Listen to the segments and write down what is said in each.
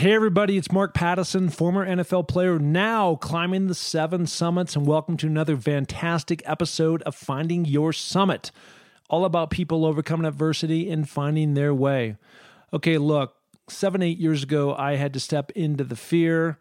Hey, everybody, it's Mark Pattison, former NFL player, now climbing the seven summits, and welcome to another fantastic episode of Finding Your Summit. All about people overcoming adversity and finding their way. Okay, look, seven, eight years ago, I had to step into the fear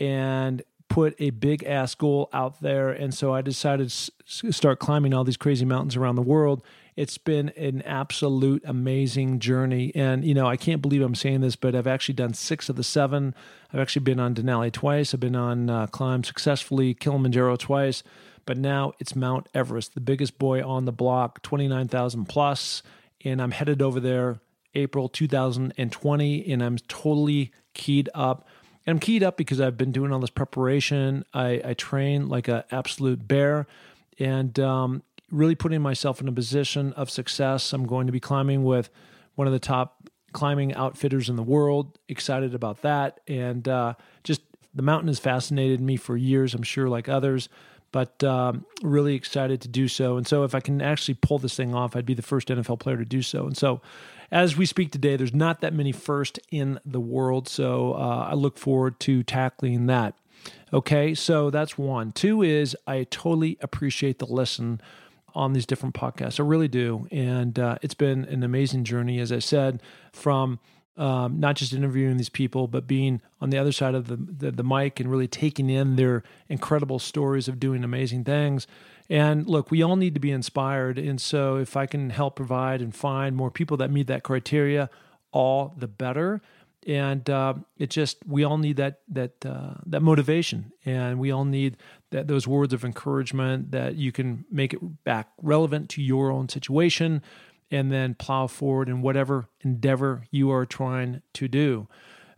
and put a big ass goal out there. And so I decided to start climbing all these crazy mountains around the world it's been an absolute amazing journey. And, you know, I can't believe I'm saying this, but I've actually done six of the seven. I've actually been on Denali twice. I've been on uh, climb successfully Kilimanjaro twice. But now it's Mount Everest, the biggest boy on the block, 29,000 plus. And I'm headed over there April 2020, and I'm totally keyed up. And I'm keyed up because I've been doing all this preparation. I, I train like an absolute bear. And um, really putting myself in a position of success. I'm going to be climbing with one of the top climbing outfitters in the world. Excited about that. And uh, just the mountain has fascinated me for years, I'm sure, like others, but um, really excited to do so. And so, if I can actually pull this thing off, I'd be the first NFL player to do so. And so, as we speak today, there's not that many first in the world. So, uh, I look forward to tackling that. Okay, so that's one. Two is I totally appreciate the listen on these different podcasts. I really do. And uh, it's been an amazing journey, as I said, from um, not just interviewing these people, but being on the other side of the, the, the mic and really taking in their incredible stories of doing amazing things. And look, we all need to be inspired. And so if I can help provide and find more people that meet that criteria, all the better and uh, it just we all need that that uh, that motivation, and we all need that those words of encouragement that you can make it back relevant to your own situation, and then plow forward in whatever endeavor you are trying to do.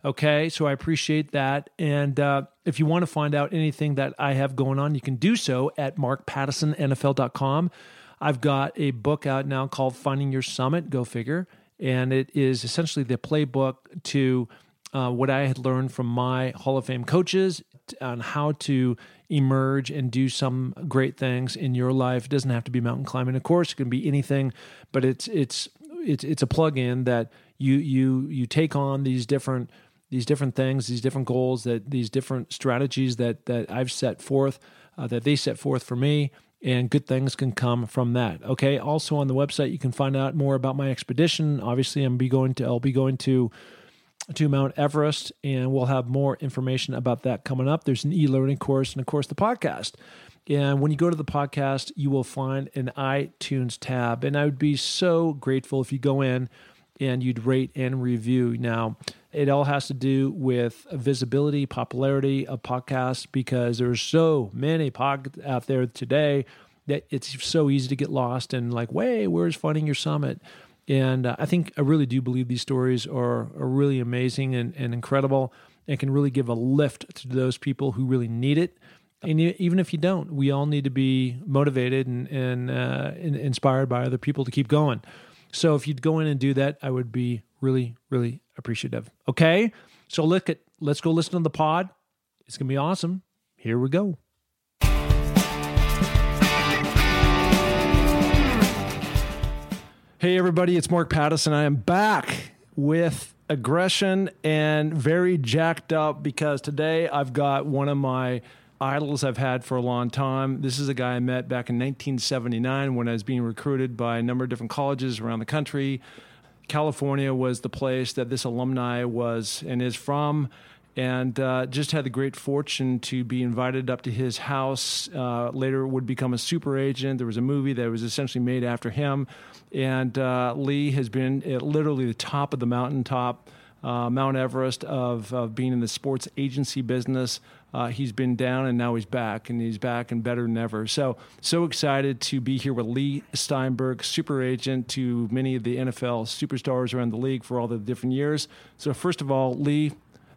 Okay, so I appreciate that, and uh, if you want to find out anything that I have going on, you can do so at markpattisonnfl.com. I've got a book out now called Finding Your Summit. Go figure and it is essentially the playbook to uh, what I had learned from my Hall of Fame coaches on how to emerge and do some great things in your life. It doesn't have to be mountain climbing, of course. It can be anything, but it's it's it's it's a plug-in that you you you take on these different these different things, these different goals, that these different strategies that that I've set forth, uh, that they set forth for me, and good things can come from that. Okay. Also on the website, you can find out more about my expedition. Obviously, I'm be going to I'll be going to to Mount Everest, and we'll have more information about that coming up. There's an e-learning course, and of course the podcast. And when you go to the podcast, you will find an iTunes tab, and I would be so grateful if you go in and you'd rate and review. Now, it all has to do with visibility, popularity of podcasts because there's so many podcasts out there today that it's so easy to get lost and like, way, where's finding your summit? And uh, I think I really do believe these stories are, are really amazing and, and incredible and can really give a lift to those people who really need it. And even if you don't, we all need to be motivated and, and, uh, and inspired by other people to keep going. So if you'd go in and do that, I would be really, really appreciative. Okay. So look at let's go listen to the pod. It's gonna be awesome. Here we go. Hey everybody, it's Mark Pattison. I am back with aggression and very jacked up because today I've got one of my idols I've had for a long time. This is a guy I met back in 1979 when I was being recruited by a number of different colleges around the country. California was the place that this alumni was and is from. And uh, just had the great fortune to be invited up to his house. Uh, later, would become a super agent. There was a movie that was essentially made after him. And uh, Leigh has been at literally the top of the mountaintop uh, Mount Everest of, of being in the sports agency business. Uh, he's been down and now he's back, and he's back and better than ever. So, so excited to be here with Leigh Steinberg, super agent to many of the NFL superstars around the league for all the different years. So, first of all, Leigh,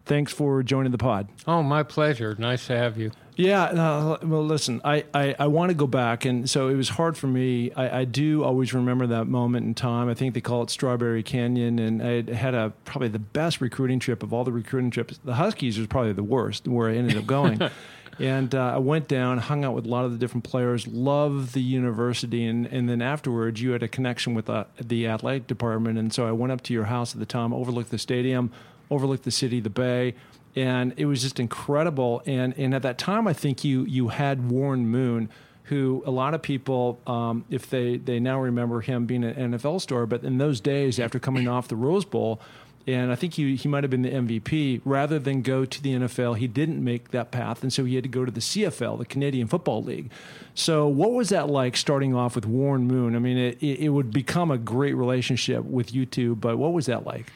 thanks for joining the pod. Oh, my pleasure. Nice to have you. Yeah, uh, well, listen, I, I, I want to go back. And so it was hard for me. I, I do always remember that moment in time. I think they call it Strawberry Canyon. And I had a probably the best recruiting trip of all the recruiting trips. The Huskies was probably the worst, where I ended up going. and uh, I went down, hung out with a lot of the different players, loved the university, and, and then afterwards you had a connection with uh, the athletic department, and so I went up to your house at the time, overlooked the stadium, overlooked the city, the bay, and it was just incredible. And and at that time, I think you you had Warren Moon, who a lot of people, um, if they they now remember him being an NFL star, but in those days, after coming off the Rose Bowl. And I think he, he might have been the MVP. Rather than go to the NFL, he didn't make that path. And so he had to go to the CFL, the Canadian Football League. So, what was that like starting off with Warren Moon? I mean, it, it would become a great relationship with you two, but what was that like?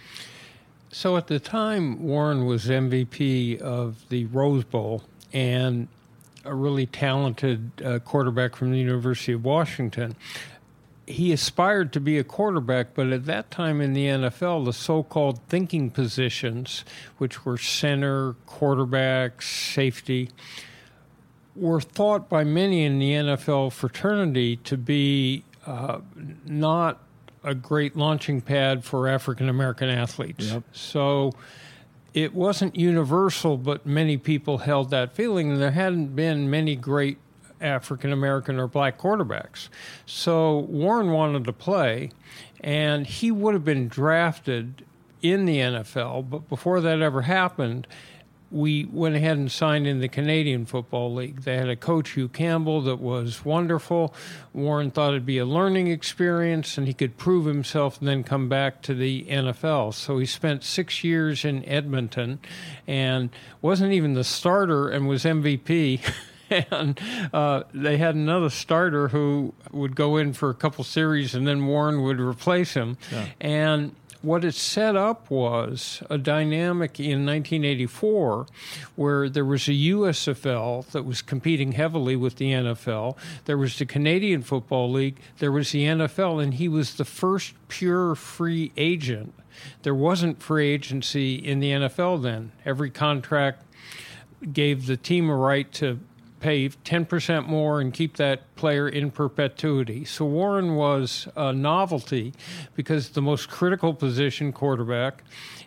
So at the time, Warren was MVP of the Rose Bowl and a really talented uh, quarterback from the University of Washington. He aspired to be a quarterback, but at that time in the NFL, the so called thinking positions, which were center, quarterback, safety, were thought by many in the NFL fraternity to be uh, not a great launching pad for African American athletes. Yep. So it wasn't universal, but many people held that feeling. There hadn't been many great African American or black quarterbacks. So Warren wanted to play, and he would have been drafted in the NFL. But before that ever happened, we went ahead and signed in the Canadian Football League. They had a coach, Hugh Campbell, that was wonderful. Warren thought it'd be a learning experience and he could prove himself and then come back to the NFL. So he spent six years in Edmonton and wasn't even the starter and was MVP. and uh, they had another starter who would go in for a couple series and then Warren would replace him. Yeah. And what it set up was a dynamic in 1984 where there was a USFL that was competing heavily with the NFL. There was the Canadian Football League. There was the NFL, and he was the first pure free agent. There wasn't free agency in the NFL then. Every contract gave the team a right to pay 10% more and keep that player in perpetuity. So Warren was a novelty because the most critical position, quarterback,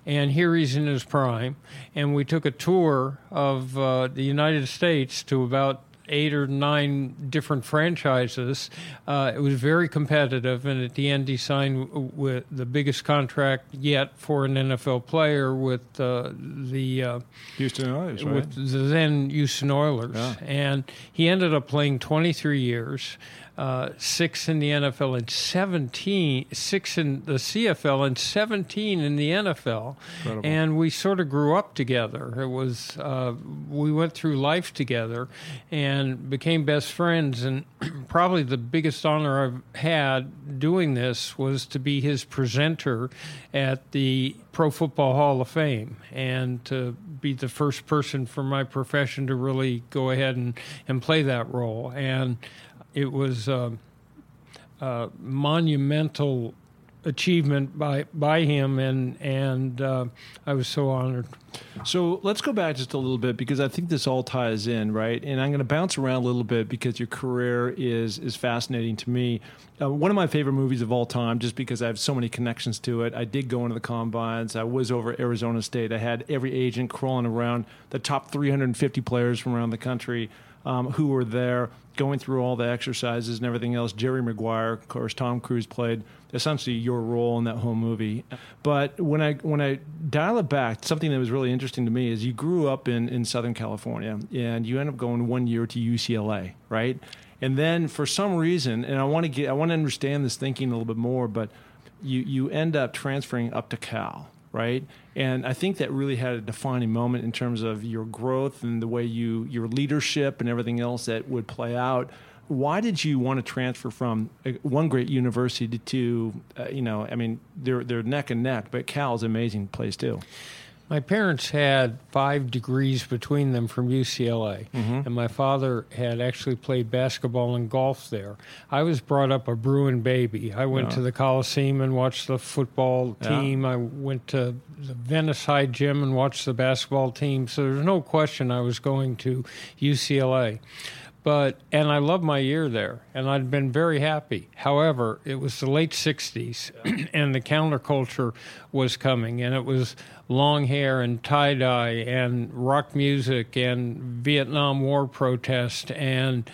and here he's in his prime. And we took a tour of uh, the United States to about eight or nine different franchises. Uh, it was very competitive, and at the end, he signed with the biggest contract yet for an NFL player with uh, the uh, Houston Oilers, right? with the then Houston Oilers, yeah. and he ended up playing 23 years uh, six in the NFL and 17, six in the CFL and 17 in the NFL. Incredible. And we sort of grew up together. It was, uh, we went through life together and became best friends. And probably the biggest honor I've had doing this was to be his presenter at the Pro Football Hall of Fame and to be the first person from my profession to really go ahead and, and play that role. And it was a, a monumental achievement by by him, and and uh, I was so honored. So let's go back just a little bit because I think this all ties in, right? And I'm going to bounce around a little bit because your career is is fascinating to me. Uh, one of my favorite movies of all time, just because I have so many connections to it. I did go into the combines. I was over Arizona State. I had every agent crawling around the top 350 players from around the country um, who were there going through all the exercises and everything else. Jerry Maguire, of course, Tom Cruise played essentially your role in that whole movie. But when I when I dial it back, something that was really interesting to me is you grew up in, in Southern California and you end up going one year to UCLA, right? And then for some reason, and I want to get I want to understand this thinking a little bit more, but you you end up transferring up to Cal right? And I think that really had a defining moment in terms of your growth and the way you your leadership and everything else that would play out. why did you want to transfer from uh, one great university to, uh, you know, I mean, they're they're neck and neck, but Cal's an amazing place too. My parents had five degrees between them from UCLA, Mm-hmm. and my father had actually played basketball and golf there. I was brought up a Bruin baby. I went Yeah. to the Coliseum and watched the football Yeah. team. I went to the Venice High Gym and watched the basketball team. So there's no question I was going to UCLA. But and I loved my year there, and I'd been very happy. However, it was the late '60s, and the counterculture was coming, and it was long hair and tie dye and rock music and Vietnam War protest and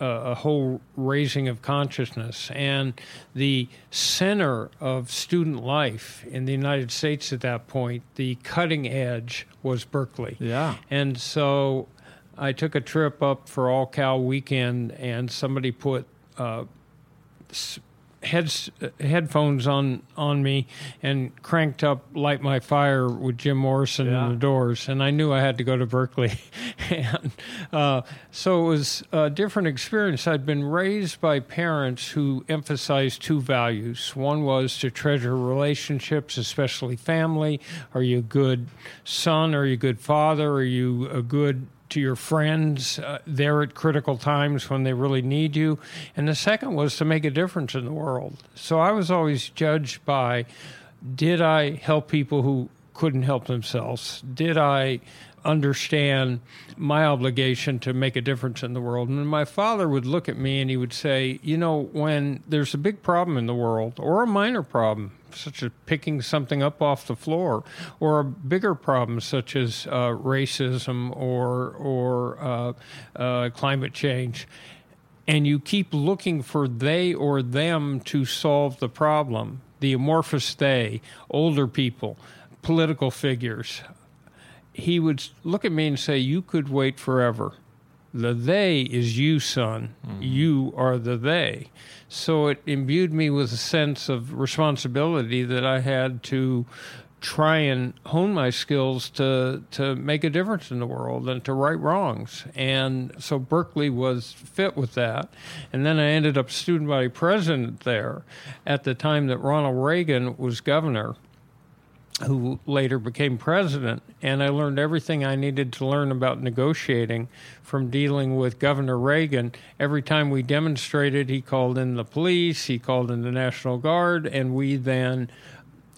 uh, a whole raising of consciousness. And the center of student life in the United States at that point, the cutting edge, was Berkeley. Yeah. And so I took a trip up for All Cal weekend, and somebody put uh, heads, headphones on on me and cranked up "Light My Fire" with Jim Morrison Yeah. and the Doors, and I knew I had to go to Berkeley, and uh, so it was a different experience. I'd been raised by parents who emphasized two values. One was to treasure relationships, especially family. Are you a good son? Are you a good father? Are you a good to your friends uh, there at critical times when they really need you. And the second was to make a difference in the world. So I was always judged by did I help people who couldn't help themselves? Did I understand my obligation to make a difference in the world? And my father would look at me and he would say, You know, when there's a big problem in the world or a minor problem, such as picking something up off the floor, or a bigger problem such as uh, racism or or uh, uh, climate change, and you keep looking for they or them to solve the problem. The amorphous they, older people, political figures. He would look at me and say, "You could wait forever." The they is you, son. Mm-hmm. You are the they. So it imbued me with a sense of responsibility that I had to try and hone my skills to to make a difference in the world and to right wrongs. And so Berkeley was fit with that. And then I ended up student body president there at the time that Ronald Reagan was governor who later became president, and I learned everything I needed to learn about negotiating from dealing with Governor Reagan. Every time we demonstrated, he called in the police, he called in the National Guard, and we then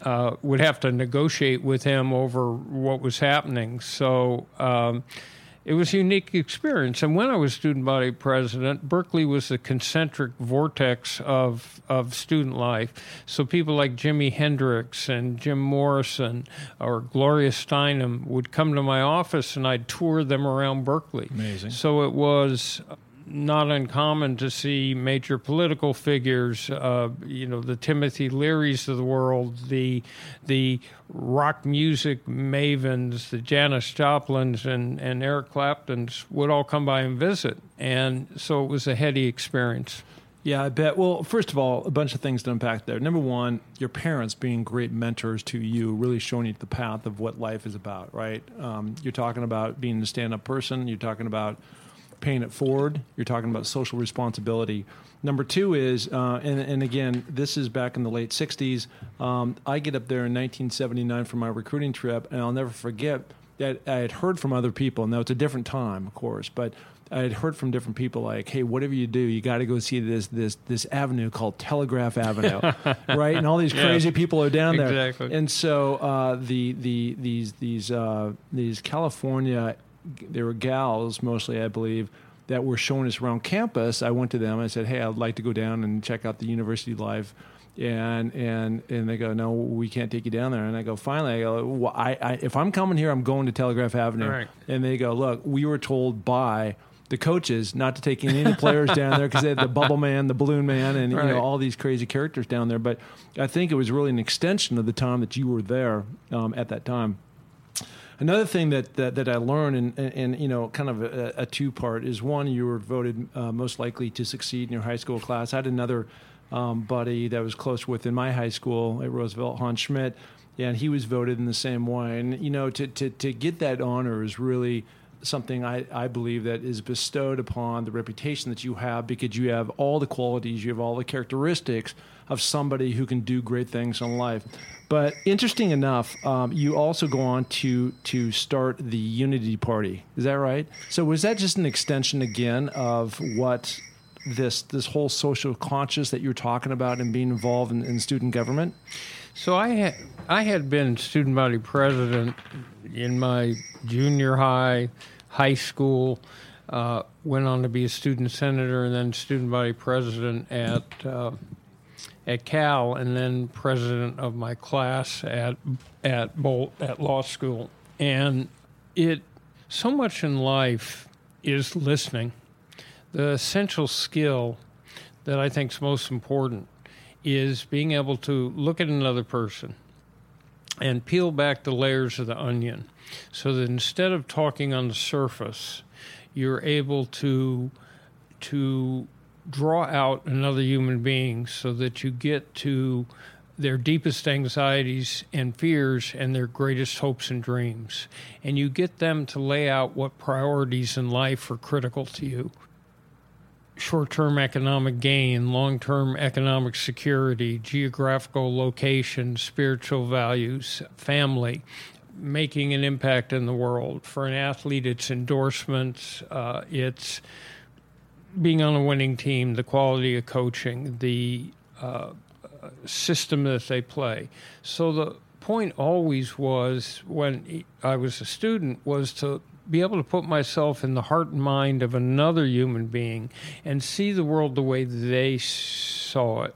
uh, would have to negotiate with him over what was happening. So um, it was a unique experience. And when I was student body president, Berkeley was the concentric vortex of of student life. So people like Jimi Hendrix and Jim Morrison or Gloria Steinem would come to my office, and I'd tour them around Berkeley. Amazing. So it was not uncommon to see major political figures, uh, you know, the Timothy Learys of the world, the the rock music mavens, the Janis Joplins and, and Eric Claptons would all come by and visit. And so it was a heady experience. Yeah, I bet. Well, first of all, a bunch of things to unpack there. Number one, your parents being great mentors to you, really showing you the path of what life is about, right? Um, you're talking about being a stand up person, you're talking about paying it forward, you're talking about social responsibility. Number two is, uh, and, and again, this is back in the late 60s. Um, I get up there in 1979 for my recruiting trip, and I'll never forget that I had heard from other people. Now, it's a different time, of course, but I had heard from different people like, "Hey, whatever you do, you got to go see this this this avenue called Telegraph Avenue, right?" And all these Yeah. crazy people are down there. Exactly. And so uh, the the these these uh, these California, there were gals mostly, I believe, that were showing us around campus. I went to them. I said, "Hey, I'd like to go down and check out the university life." And and and they go, no, we can't take you down there. And I go, finally, I go, well, I, I if I'm coming here, I'm going to Telegraph Avenue. Right. And they go, look, we were told by the coaches not to take any of the players down there because they had the bubble man, the balloon man, and you know all these crazy characters down there. But I think it was really an extension of the time that you were there um, at that time. Another thing that, that, that I learned, and, and, you know, kind of a, a two part, is one, you were voted uh, most likely to succeed in your high school class. I had another um, buddy that was close with in my high school at Roosevelt, Hans Schmidt, and he was voted in the same way. And, you know, to, to, to get that honor is really something I, I believe that is bestowed upon the reputation that you have because you have all the qualities, you have all the characteristics of somebody who can do great things in life. But interesting enough, um, you also go on to to start the Unity Party. Is that right? So was that just an extension again of what this this whole social conscious that you're talking about and being involved in, in student government? So I had I had been student body president in my junior high, high school. Uh, went on to be a student senator and then student body president at uh, at Cal, and then president of my class at at Boalt at law school. And it so much in life is listening. The essential skill that I think is most important is being able to look at another person and peel back the layers of the onion so that instead of talking on the surface, you're able to to draw out another human being so that you get to their deepest anxieties and fears and their greatest hopes and dreams. And you get them to lay out what priorities in life are critical to you short term economic gain, long term economic security, geographical location, spiritual values, family. Making an impact in the world. For an athlete, it's endorsements, uh, it's being on a winning team, the quality of coaching, the uh, system that they play. So the point always was when I was a student was to be able to put myself in the heart and mind of another human being and see the world the way they saw it.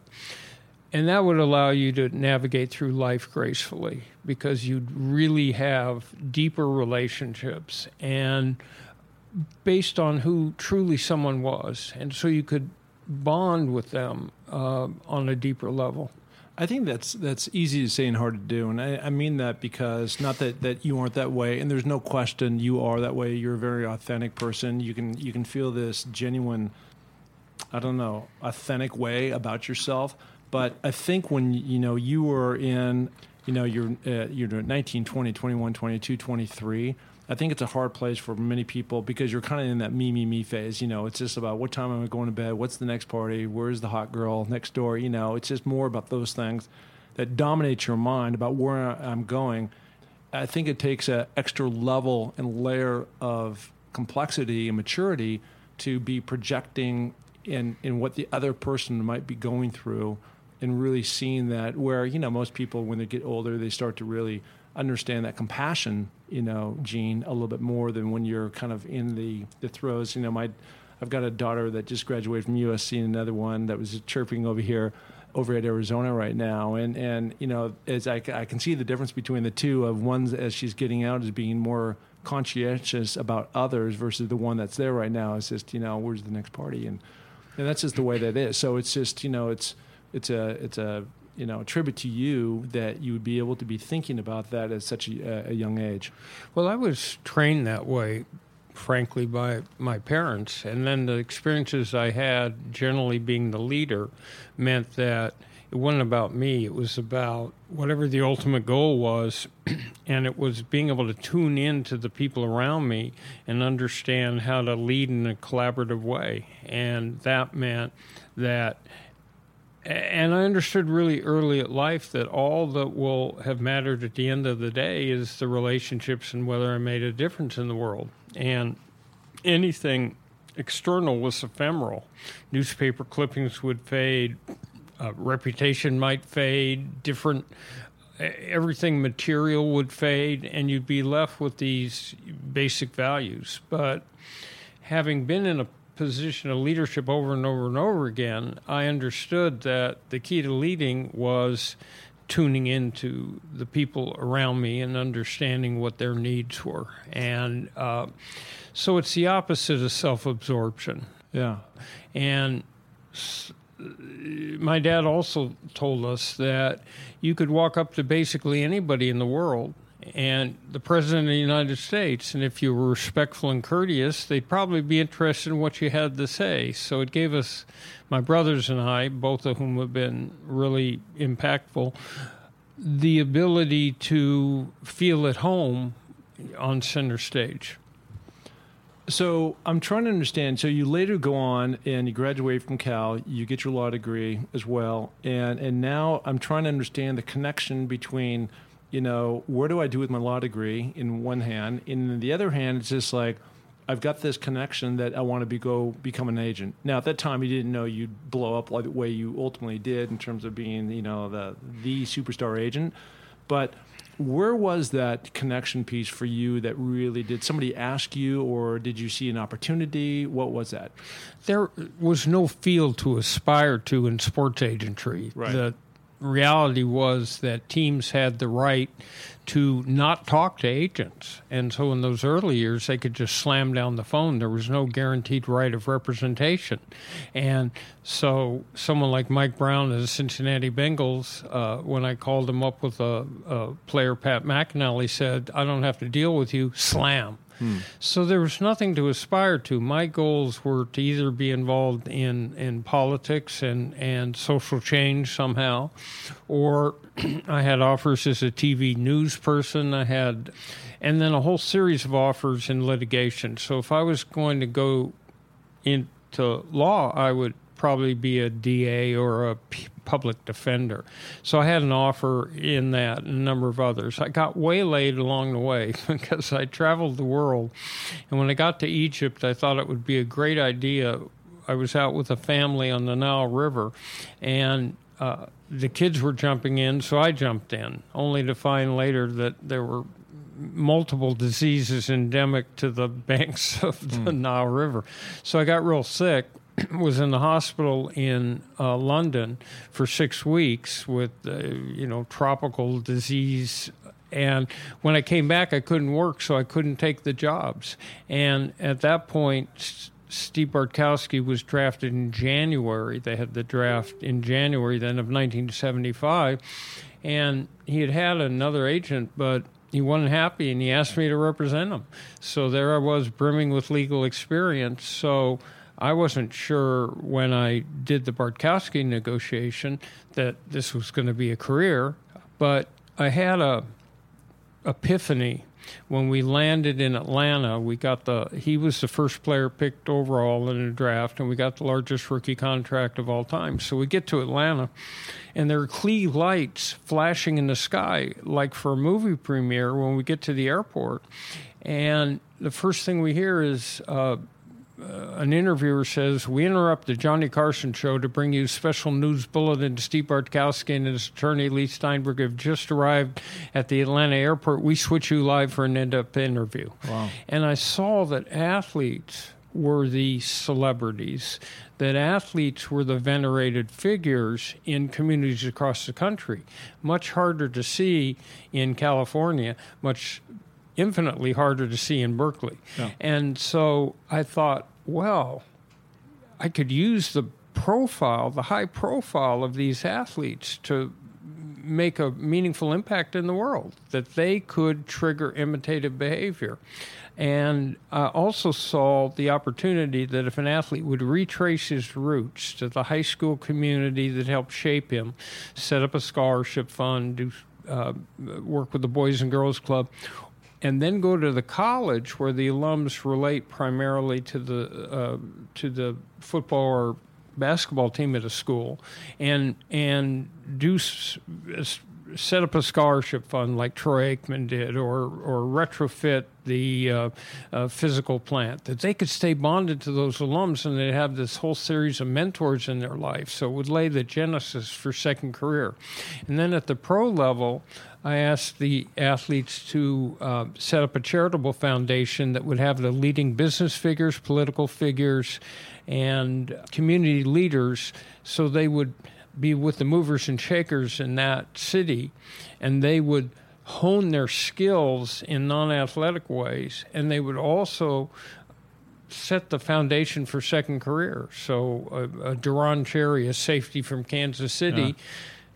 And that would allow you to navigate through life gracefully because you'd really have deeper relationships and based on who truly someone was, and so you could bond with them uh, on a deeper level. I think that's that's easy to say and hard to do, and I, I, mean that because not that, that you aren't that way, and there's no question you are that way. You're a very authentic person. You can you can feel this genuine, I don't know, authentic way about yourself. But I think when you know you were in, you know, you're uh, you're 19, 20, 21, 22, 23 I think it's a hard place for many people because you're kind of in that me, me, me phase. You know, it's just about what time am I going to bed? What's the next party? Where's the hot girl next door? You know, it's just more about those things that dominate your mind about where I'm going. I think it takes an extra level and layer of complexity and maturity to be projecting in, in what the other person might be going through and really seeing that where, you know, most people, when they get older, they start to really understand that compassion, you know, gene a little bit more than when you're kind of in the, the throes. You know, my I've got a daughter that just graduated from USC and another one that was chirping over here over at Arizona right now. And, and you know, as I, I can see the difference between the two of one's as she's getting out is being more conscientious about others versus the one that's there right now is just, you know, where's the next party? And, and that's just the way that is. So it's just, you know, it's, it's a, it's a you know, attribute to you that you would be able to be thinking about that at such a, a young age? Well, I was trained that way, frankly, by my parents. And then the experiences I had, generally being the leader, meant that it wasn't about me. It was about whatever the ultimate goal was. and it was being able to tune in to the people around me and understand how to lead in a collaborative way. And that meant that and I understood really early at life that all that will have mattered at the end of the day is the relationships and whether I made a difference in the world. And anything external was ephemeral. Newspaper clippings would fade, uh, reputation might fade, different everything material would fade, and you'd be left with these basic values. But having been in a position of leadership over and over and over again, I understood that the key to leading was tuning into the people around me and understanding what their needs were. And uh, so it's the opposite of self absorption. Yeah. And my dad also told us that you could walk up to basically anybody in the world and the president of the United States. And if you were respectful and courteous, they'd probably be interested in what you had to say. So it gave us, my brothers and I, both of whom have been really impactful, the ability to feel at home on center stage. So I'm trying to understand. So you later go on and you graduate from Cal, you get your law degree as well, and and now I'm trying to understand the connection between, you know, where do I do with my law degree in one hand, in the other hand, it's just like. I've got this connection that I want to be go become an agent. Now at that time you didn't know you'd blow up like the way you ultimately did in terms of being, you know, the the superstar agent. But where was that connection piece for you that really did somebody ask you or did you see an opportunity? What was that? There was no field to aspire to in sports agentry. Right. The reality was that teams had the right to not talk to agents. And so in those early years, they could just slam down the phone. There was no guaranteed right of representation. And so someone like Mike Brown of the Cincinnati Bengals, uh, when I called him up with a, a player, Pat McInally, said, I don't have to deal with you, slam. So there was nothing to aspire to. My goals were to either be involved in, in politics and, and social change somehow, or I had offers as a TV news person. I had, and then a whole series of offers in litigation. So if I was going to go into law, I would probably be a DA or a p- public defender. So I had an offer in that and a number of others. I got waylaid along the way because I traveled the world. And when I got to Egypt, I thought it would be a great idea. I was out with a family on the Nile River and uh, the kids were jumping in, so I jumped in, only to find later that there were multiple diseases endemic to the banks of the Nile River. So I got real sick was in the hospital in uh, London for six weeks with, uh, you know, tropical disease. And when I came back, I couldn't work, so I couldn't take the jobs. And at that point, Steve Bartkowski was drafted in January. They had the draft in January then of 1975. And he had had another agent, but he wasn't happy and he asked me to represent him. So there I was, brimming with legal experience. So I wasn't sure when I did the Bartkowski negotiation that this was going to be a career, but I had a epiphany when we landed in Atlanta. We got the he was the first player picked overall in the draft, and we got the largest rookie contract of all time. So we get to Atlanta, and there are Klieg lights flashing in the sky like for a movie premiere when we get to the airport, and the first thing we hear is. Uh, an interviewer says, We interrupt the Johnny Carson show to bring you special news bulletin. Steve Bartkowski and his attorney Leigh Steinberg have just arrived at the Atlanta airport. We switch you live for an end up interview. Wow. And I saw that athletes were the celebrities, that athletes were the venerated figures in communities across the country. Much harder to see in California, much infinitely harder to see in Berkeley. Yeah. And so I thought, well, I could use the profile, the high profile of these athletes to make a meaningful impact in the world, that they could trigger imitative behavior. And I also saw the opportunity that if an athlete would retrace his roots to the high school community that helped shape him, set up a scholarship fund, do uh, work with the Boys and Girls Club, and then go to the college where the alums relate primarily to the uh, to the football or basketball team at a school, and and do s- set up a scholarship fund like Troy Aikman did, or or retrofit the uh, uh, physical plant that they could stay bonded to those alums and they'd have this whole series of mentors in their life. So it would lay the genesis for second career, and then at the pro level. I asked the athletes to uh, set up a charitable foundation that would have the leading business figures, political figures, and community leaders so they would be with the movers and shakers in that city and they would hone their skills in non athletic ways and they would also set the foundation for second career. So, uh, uh, Deron Cherry, a safety from Kansas City, Yeah.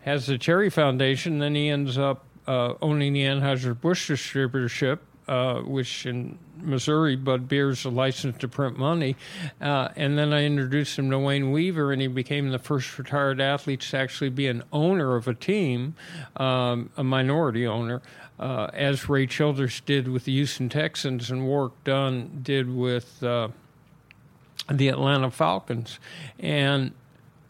has the Cherry Foundation. Then he ends up uh, owning the Anheuser-Busch distributorship. uh, which in Missouri, Bud Beer's a license to print money. Uh, and then I introduced him to Wayne Weaver, and he became the first retired athlete to actually be an owner of a team, um, a minority owner. Uh, as Ray Childress did with the Houston Texans and Warrick Dunn did with uh, the Atlanta Falcons. And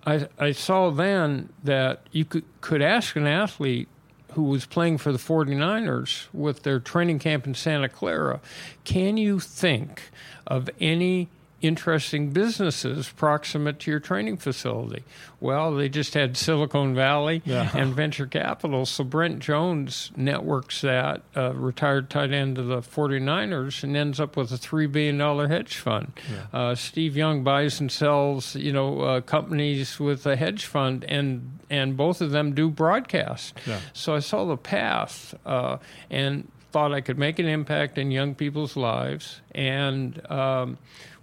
I, I saw then that you could, could ask an athlete who was playing for the 49ers with their training camp in Santa Clara, can you think of any interesting businesses proximate to your training facility. Well, they just had Silicon Valley yeah. and venture capital. So Brent Jones networks that, uh, retired tight end of the 49ers, and ends up with a $3 billion hedge fund. Yeah. Uh, Steve Young buys and sells, you know, uh, companies with a hedge fund, and, and both of them do broadcast. Yeah. So I saw the path, uh, and thought I could make an impact in young people's lives, and um,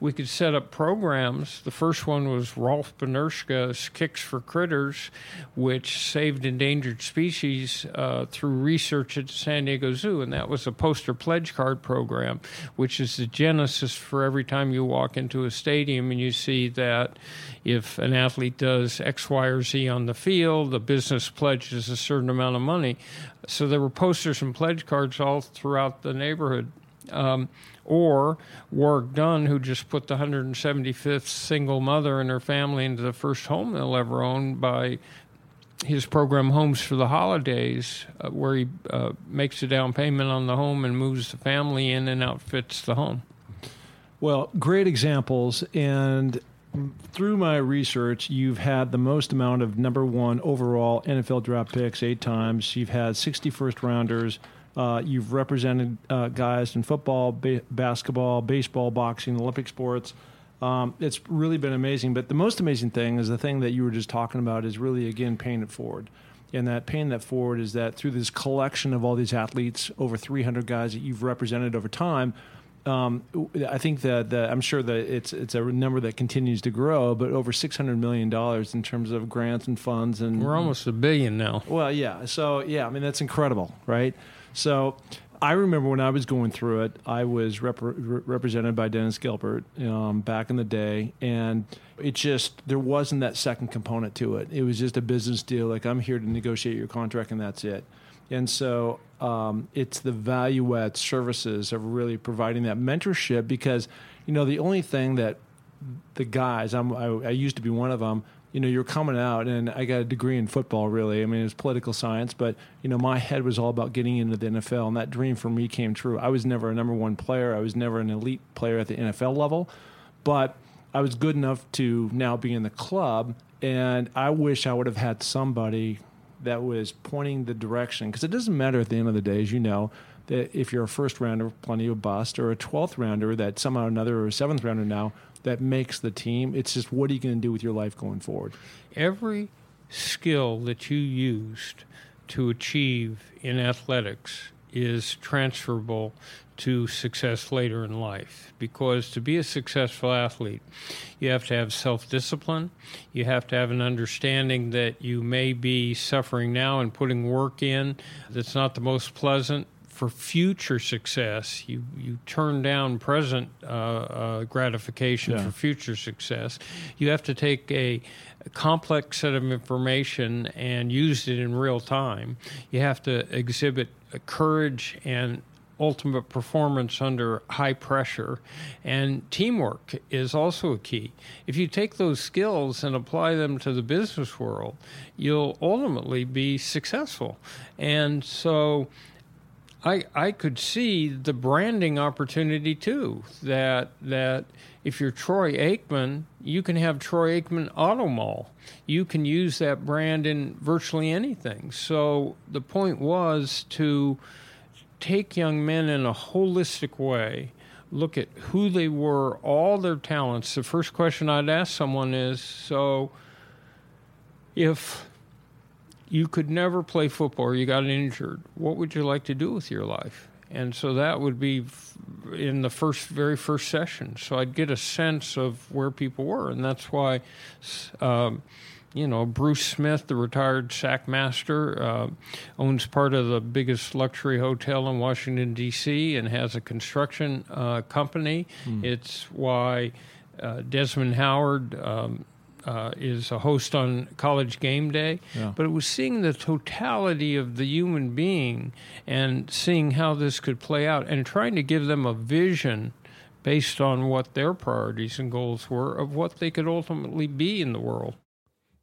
we could set up programs. The first one was Rolf Benirschke's Kicks for Critters, which saved endangered species uh, through research at San Diego Zoo, and that was a poster pledge card program, which is the genesis for every time you walk into a stadium and you see that if an athlete does X, Y, or Z on the field, the business pledges a certain amount of money. So there were posters and pledge cards all throughout the neighborhood. Um, or Warrick Dunn, who just put the 175th single mother and her family into the first home they'll ever own by his program Homes for the Holidays, uh, where he uh, makes a down payment on the home and moves the family in and outfits the home. Well, great examples. And through my research, you've had the most amount of number one overall NFL draft picks eight times. You've had 61st rounders. Uh, you've represented uh, guys in football, ba- basketball, baseball, boxing, Olympic sports. Um, it's really been amazing. But the most amazing thing is the thing that you were just talking about is really, again, paying it forward. And that paying that forward is that through this collection of all these athletes, over 300 guys that you've represented over time, um, I think that the, I'm sure that it's it's a number that continues to grow, but over 600 million dollars in terms of grants and funds, and we're almost a billion now. Well, yeah. So yeah, I mean that's incredible, right? So I remember when I was going through it, I was rep- represented by Dennis Gilbert um, back in the day, and it just there wasn't that second component to it. It was just a business deal, like I'm here to negotiate your contract, and that's it. And so um, it's the value add services of really providing that mentorship because, you know, the only thing that the guys, I'm, I, I used to be one of them, you know, you're coming out, and I got a degree in football, really. I mean, it was political science, but, you know, my head was all about getting into the NFL, and that dream for me came true. I was never a number one player, I was never an elite player at the NFL level, but I was good enough to now be in the club, and I wish I would have had somebody that was pointing the direction because it doesn't matter at the end of the day, as you know, that if you're a first rounder, plenty of bust, or a twelfth rounder that somehow or another, or a seventh rounder now that makes the team. It's just what are you going to do with your life going forward? Every skill that you used to achieve in athletics is transferable to success later in life. Because to be a successful athlete, you have to have self discipline. You have to have an understanding that you may be suffering now and putting work in that's not the most pleasant. For future success, you, you turn down present uh, uh, gratification yeah. for future success. You have to take a, a complex set of information and use it in real time. You have to exhibit courage and ultimate performance under high pressure. And teamwork is also a key. If you take those skills and apply them to the business world, you'll ultimately be successful. And so I, I could see the branding opportunity too. That that if you're Troy Aikman, you can have Troy Aikman Auto Mall. You can use that brand in virtually anything. So the point was to take young men in a holistic way, look at who they were, all their talents. The first question I'd ask someone is so if you could never play football or you got injured, what would you like to do with your life? And so that would be in the first, very first session. So I'd get a sense of where people were, and that's why um, you know, Bruce Smith, the retired sack master, uh, owns part of the biggest luxury hotel in Washington, D.C., and has a construction uh, company. Mm. It's why uh, Desmond Howard. Um, uh, is a host on College Game Day, yeah. but it was seeing the totality of the human being and seeing how this could play out and trying to give them a vision based on what their priorities and goals were of what they could ultimately be in the world.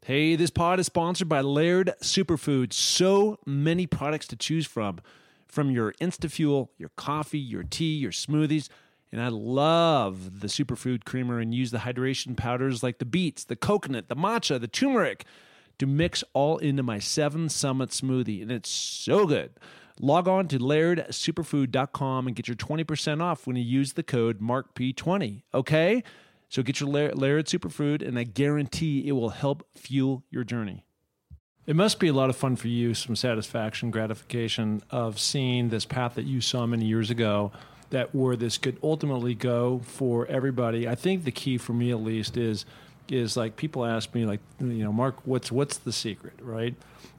Hey, this pod is sponsored by Laird Superfood. So many products to choose from, from your InstaFuel, your coffee, your tea, your smoothies. And I love the superfood creamer and use the hydration powders like the beets, the coconut, the matcha, the turmeric to mix all into my seven summit smoothie. And it's so good. Log on to lairdsuperfood.com and get your 20% off when you use the code MARKP20. Okay? So get your Laird Superfood, and I guarantee it will help fuel your journey. It must be a lot of fun for you, some satisfaction, gratification of seeing this path that you saw many years ago, that where this could ultimately go for everybody. I think the key for me, at least, is is like people ask me, like you know, Mark, what's what's the secret, right?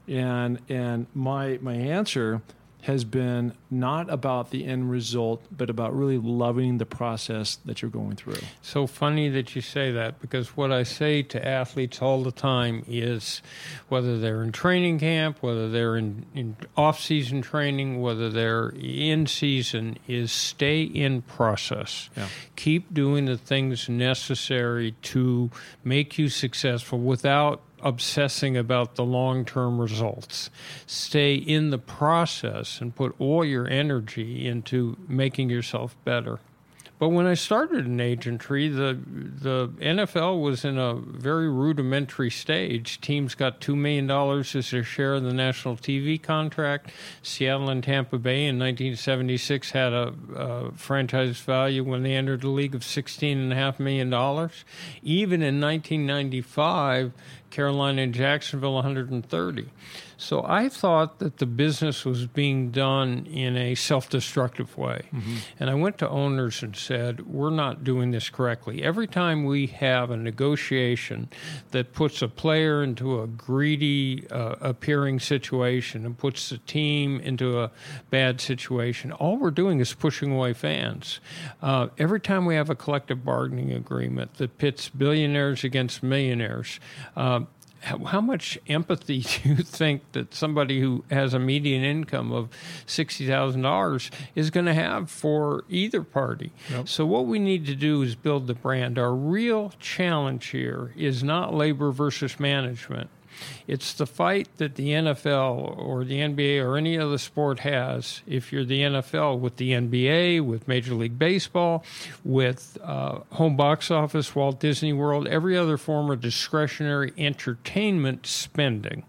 And and my my answer has been not about the end result, but about really loving the process that you're going through. So funny that you say that because what I say to athletes all the time is whether they're in training camp, whether they're in, in off season training, whether they're in season, is stay in process. Yeah. Keep doing the things necessary to make you successful without obsessing about the long term results. Stay in the process and put all your energy into making yourself better. But when I started in agentry, the the NFL was in a very rudimentary stage. Teams got two million dollars as their share of the national TV contract. Seattle and Tampa Bay in 1976 had a, a franchise value when they entered the league of sixteen and a half million dollars. Even in 1995, Carolina and Jacksonville 130. So I thought that the business was being done in a self destructive way. Mm-hmm. And I went to owners and said, We're not doing this correctly. Every time we have a negotiation that puts a player into a greedy uh, appearing situation and puts the team into a bad situation, all we're doing is pushing away fans. Uh, every time we have a collective bargaining agreement that pits billionaires against millionaires, uh, how much empathy do you think that somebody who has a median income of $60,000 is going to have for either party? Yep. So, what we need to do is build the brand. Our real challenge here is not labor versus management. It's the fight that the NFL or the NBA or any other sport has. If you're the NFL with the NBA, with Major League Baseball, with uh, home box office, Walt Disney World, every other form of discretionary entertainment spending.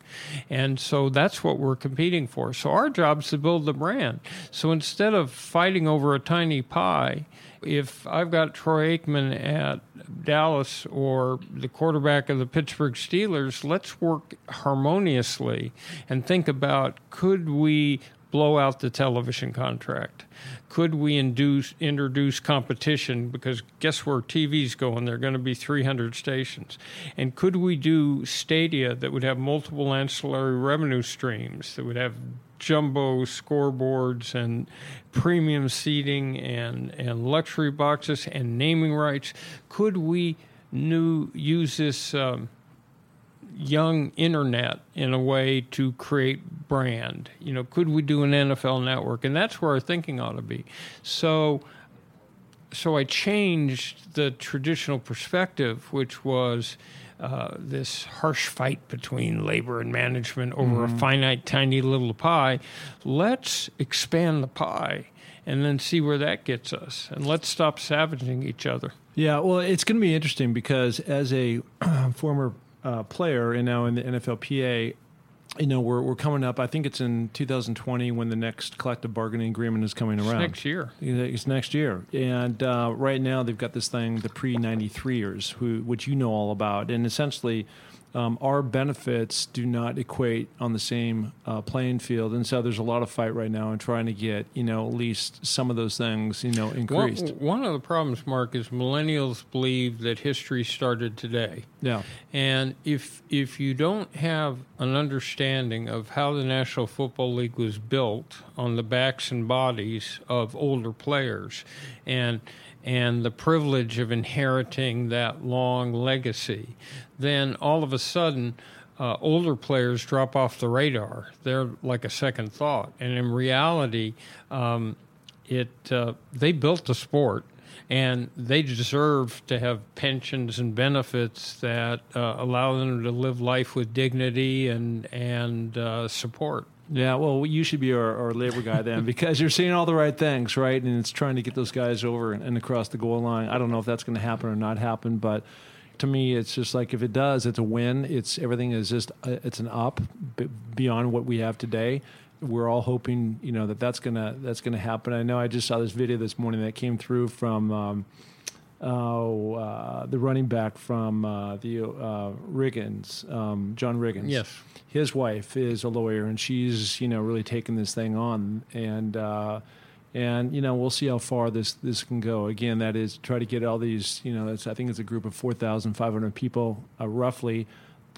And so that's what we're competing for. So our job is to build the brand. So instead of fighting over a tiny pie, if I've got Troy Aikman at Dallas or the quarterback of the Pittsburgh Steelers, let's work harmoniously and think about could we blow out the television contract? Could we induce, introduce competition? Because guess where TV's going? They're going to be 300 stations. And could we do stadia that would have multiple ancillary revenue streams, that would have jumbo scoreboards and premium seating and, and luxury boxes and naming rights. Could we new, use this um, young internet in a way to create brand? You know, could we do an NFL network? And that's where our thinking ought to be. So, so I changed the traditional perspective, which was uh, this harsh fight between labor and management over mm-hmm. a finite, tiny little pie. Let's expand the pie and then see where that gets us. And let's stop savaging each other. Yeah, well, it's going to be interesting because as a former uh, player and now in the NFLPA, you know, we're, we're coming up. I think it's in 2020 when the next collective bargaining agreement is coming around. It's next year. It's next year. And uh, right now they've got this thing, the pre 93ers, who which you know all about. And essentially, um, our benefits do not equate on the same uh, playing field, and so there's a lot of fight right now in trying to get you know at least some of those things you know increased. One, one of the problems, Mark, is millennials believe that history started today. Yeah, and if if you don't have an understanding of how the National Football League was built on the backs and bodies of older players, and and the privilege of inheriting that long legacy, then all of a sudden, uh, older players drop off the radar. They're like a second thought, and in reality, um, it uh, they built the sport, and they deserve to have pensions and benefits that uh, allow them to live life with dignity and and uh, support. Yeah, well, you should be our, our labor guy then because you're saying all the right things, right? And it's trying to get those guys over and, and across the goal line. I don't know if that's going to happen or not happen, but to me, it's just like if it does, it's a win. It's everything is just uh, it's an up beyond what we have today. We're all hoping, you know, that that's gonna that's gonna happen. I know I just saw this video this morning that came through from. Um, uh, the running back from uh, the uh, Riggins, um, John Riggins. Yes, his wife is a lawyer, and she's you know really taking this thing on, and uh, and you know we'll see how far this this can go. Again, that is try to get all these you know I think it's a group of four thousand five hundred people, uh, roughly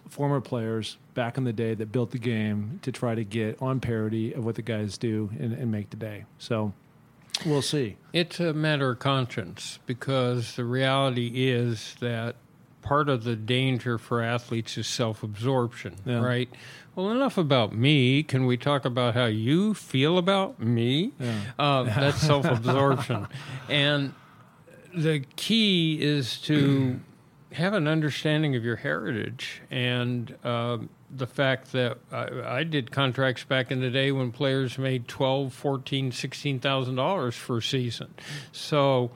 former players back in the day that built the game to try to get on parity of what the guys do and, and make today. So We'll see. It's a matter of conscience because the reality is that part of the danger for athletes is self absorption, yeah. right? Well, enough about me. Can we talk about how you feel about me? Yeah. Uh, that's self absorption. and the key is to have an understanding of your heritage and uh, the fact that I, I, did contracts back in the day when players made twelve, fourteen, sixteen thousand dollars for a season. So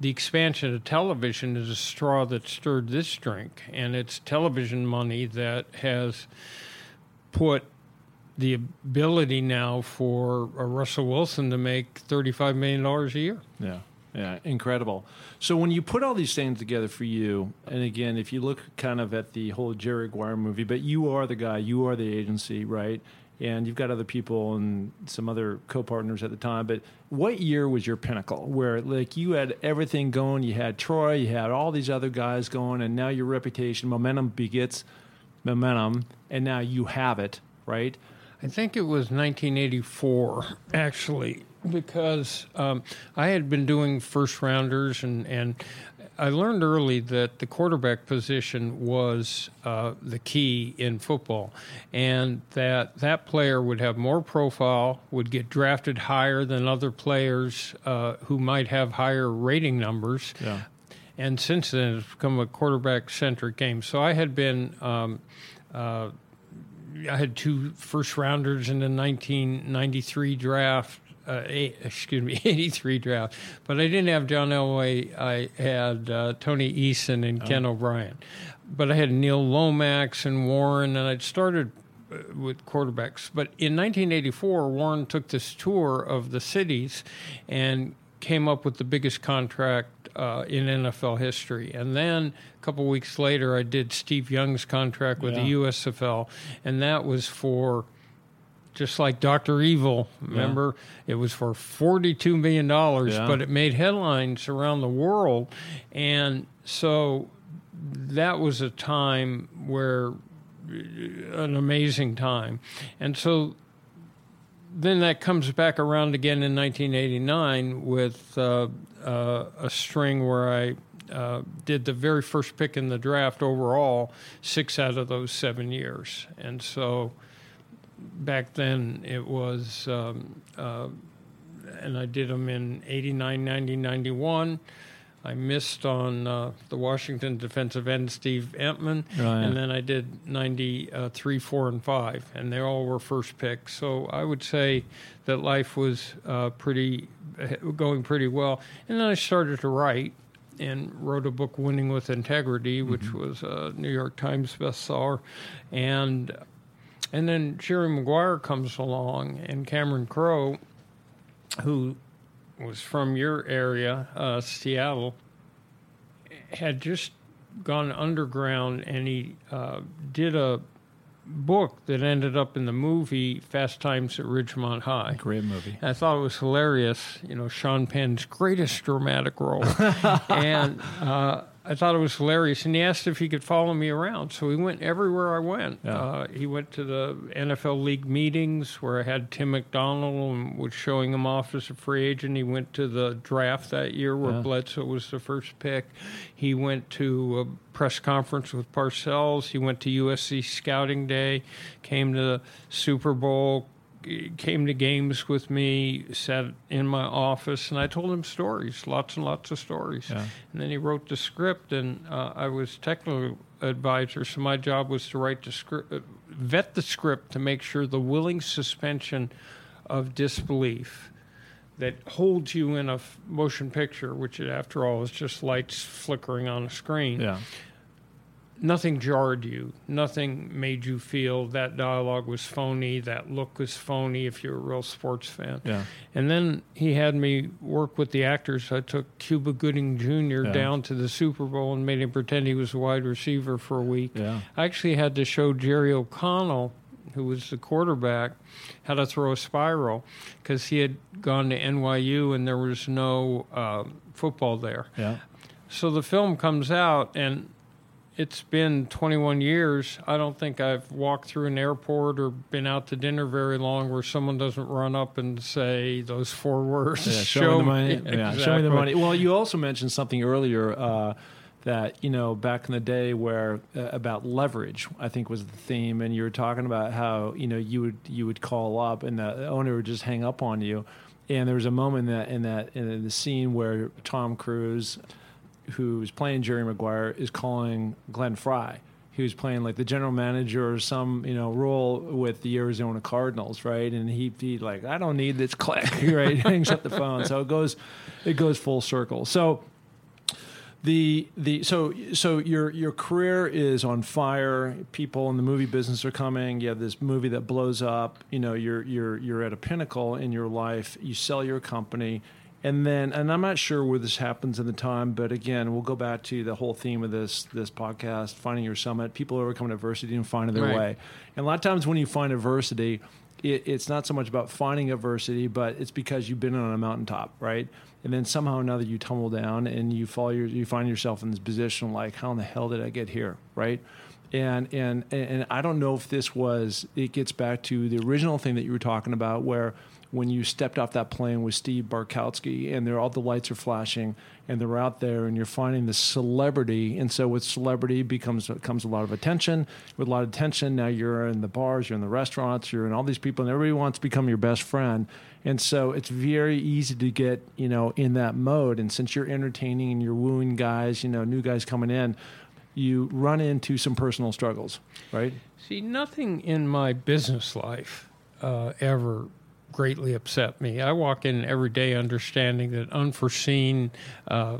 the expansion of television is a straw that stirred this drink, and it's television money that has put the ability now for uh, Russell Wilson to make thirty-five million dollars a year. Yeah. Yeah, incredible. So when you put all these things together for you, and again, if you look kind of at the whole Jerry Maguire movie, but you are the guy, you are the agency, right? And you've got other people and some other co-partners at the time. But what year was your pinnacle, where like you had everything going? You had Troy, you had all these other guys going, and now your reputation, momentum begets momentum, and now you have it, right? I think it was 1984, actually because um, I had been doing first rounders and, and I learned early that the quarterback position was uh, the key in football, and that that player would have more profile, would get drafted higher than other players uh, who might have higher rating numbers. Yeah. And since then, it's become a quarterback centric game. So I had been. Um, uh, I had two first rounders in the 1993 draft uh, eight, excuse me, 83 draft. But I didn't have John Elway. I had uh, Tony Eason and oh. Ken O'Brien. But I had Neil Lomax and Warren, and I'd started uh, with quarterbacks. But in 1984, Warren took this tour of the cities and came up with the biggest contract uh, in NFL history. And then a couple weeks later, I did Steve Young's contract with yeah. the USFL, and that was for – just like Doctor Evil. Remember, yeah. it was for forty-two million dollars, yeah. but it made headlines around the world, and so that was a time where an amazing time, and so then that comes back around again in 1989 with uh, uh, a string where I uh, did the very first pick in the draft overall, six out of those seven years, and so back then it was, um, uh, and I did them in 89, 90, 91. I missed on uh, the Washington defensive end Steve oh, yeah. and then I did 93, 4, and 5, and they all were first picks. So I would say that life was uh, pretty going pretty well. And then I started to write and wrote a book, Winning with Integrity, which mm-hmm. was a New York Times bestseller. And and then Jerry Maguire comes along, and Cameron Crowe, who was from your area, uh, Seattle, had just gone underground, and he uh, did a book that ended up in the movie Fast Times at Ridgemont High. Great movie. I thought it was hilarious. You know, Sean Penn's greatest dramatic role, and uh, I thought it was hilarious. And he asked if he could follow me around, so he went everywhere I went. Yeah. Uh, he went to the NFL league meetings where I had Tim McDonald and was showing him off as a free agent. He went to the draft that year where Yeah. Bledsoe was the first pick. He went to a press conference with Parcells. He went to USC Scouting Day, came to the Super Bowl, came to games with me, sat in my office, and I told him stories, lots and lots of stories. Yeah. And then he wrote the script, and uh, I was technical advisor, so my job was to write the script, uh, vet the script to make sure the willing suspension of disbelief that holds you in a f- motion picture, which it, after all is just lights flickering on a screen Yeah. Nothing jarred you. Nothing made you feel that dialogue was phony, that look was phony if you're a real sports fan. Yeah. And then he had me work with the actors. I took Cuba Gooding Jr. Yeah. down to the Super Bowl and made him pretend he was a wide receiver for a week. Yeah. I actually had to show Jerry O'Connell, who was the quarterback, how to throw a spiral because he had gone to NYU and there was no uh, football there. Yeah. So the film comes out, and it's been 21 years. I don't think I've walked through an airport or been out to dinner very long where someone doesn't run up and say those four words. Yeah, show, me the money. Yeah, show me the money. Well, you also mentioned something earlier uh, that you know back in the day where uh, about leverage, I think was the theme, and you were talking about how you know you would you would call up and the owner would just hang up on you, and there was a moment in that in that in the scene where Tom Cruise, who's playing Jerry Maguire, is calling Glenn Frey. He was playing like the general manager or some you know role with the Arizona Cardinals, right? And he he like I don't need this click, right? Hangs up the phone. So it goes it goes full circle. So the the so so your your career is on fire. People in the movie business are coming. You have this movie that blows up. You know you're you're you're at a pinnacle in your life. You sell your company, and then and I'm not sure where this happens in the time, but again, we'll go back to the whole theme of this this podcast: finding your summit. People overcoming adversity and finding their Right. way. And a lot of times when you find adversity, it, it's not so much about finding adversity, but it's because you've been on a mountaintop, right? And then somehow or another you tumble down and you fall your, you find yourself in this position like, how in the hell did I get here, right? And and and I don't know if this was. It gets back to the original thing that you were talking about, where when you stepped off that plane with Steve Bartkowski and there all the lights are flashing and they're out there and you're finding the celebrity. And so with celebrity becomes comes a lot of attention with a lot of attention. Now you're in the bars you're in the restaurants you're in all these people and everybody wants to become your best friend. And so it's very easy to get you know in that mode. And since you're entertaining and you're wooing guys you know new guys coming in you run into some personal struggles right See, nothing in my business life uh, ever greatly upset me. I walk in every day understanding that unforeseen uh,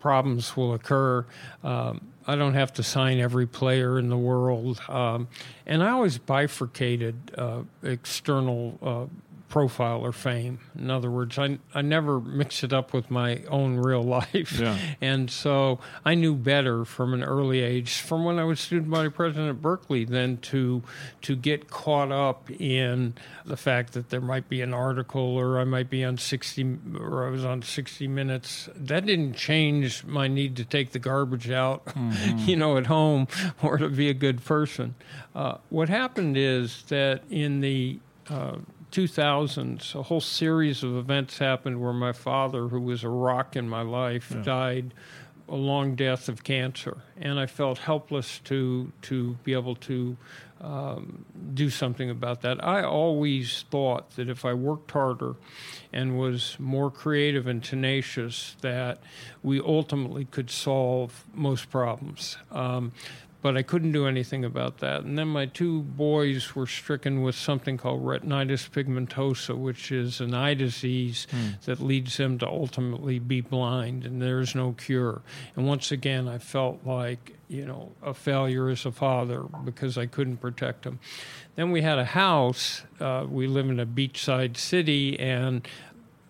problems will occur. Um, I don't have to sign every player in the world. Um, and I always bifurcated uh, external uh, profile or fame. In other words, I, I never mix it up with my own real life. Yeah. And so I knew better from an early age, from when I was student body president at Berkeley, than to to get caught up in the fact that there might be an article or I might be on 60 or I was on 60 Minutes. That didn't change my need to take the garbage out, you know, at home or to be a good person. Uh, what happened is that in the uh, 2000s, a whole series of events happened where my father, who was a rock in my life, died a long death of cancer, and I felt helpless to to be able to um, do something about that. I always thought that if I worked harder and was more creative and tenacious, that we ultimately could solve most problems. Um, but I couldn't do anything about that. And then my two boys were stricken with something called retinitis pigmentosa, which is an eye disease that leads them to ultimately be blind, and there's no cure. And once again, I felt like, you know, a failure as a father because I couldn't protect them. Then we had a house. Uh, we live in a beachside city, and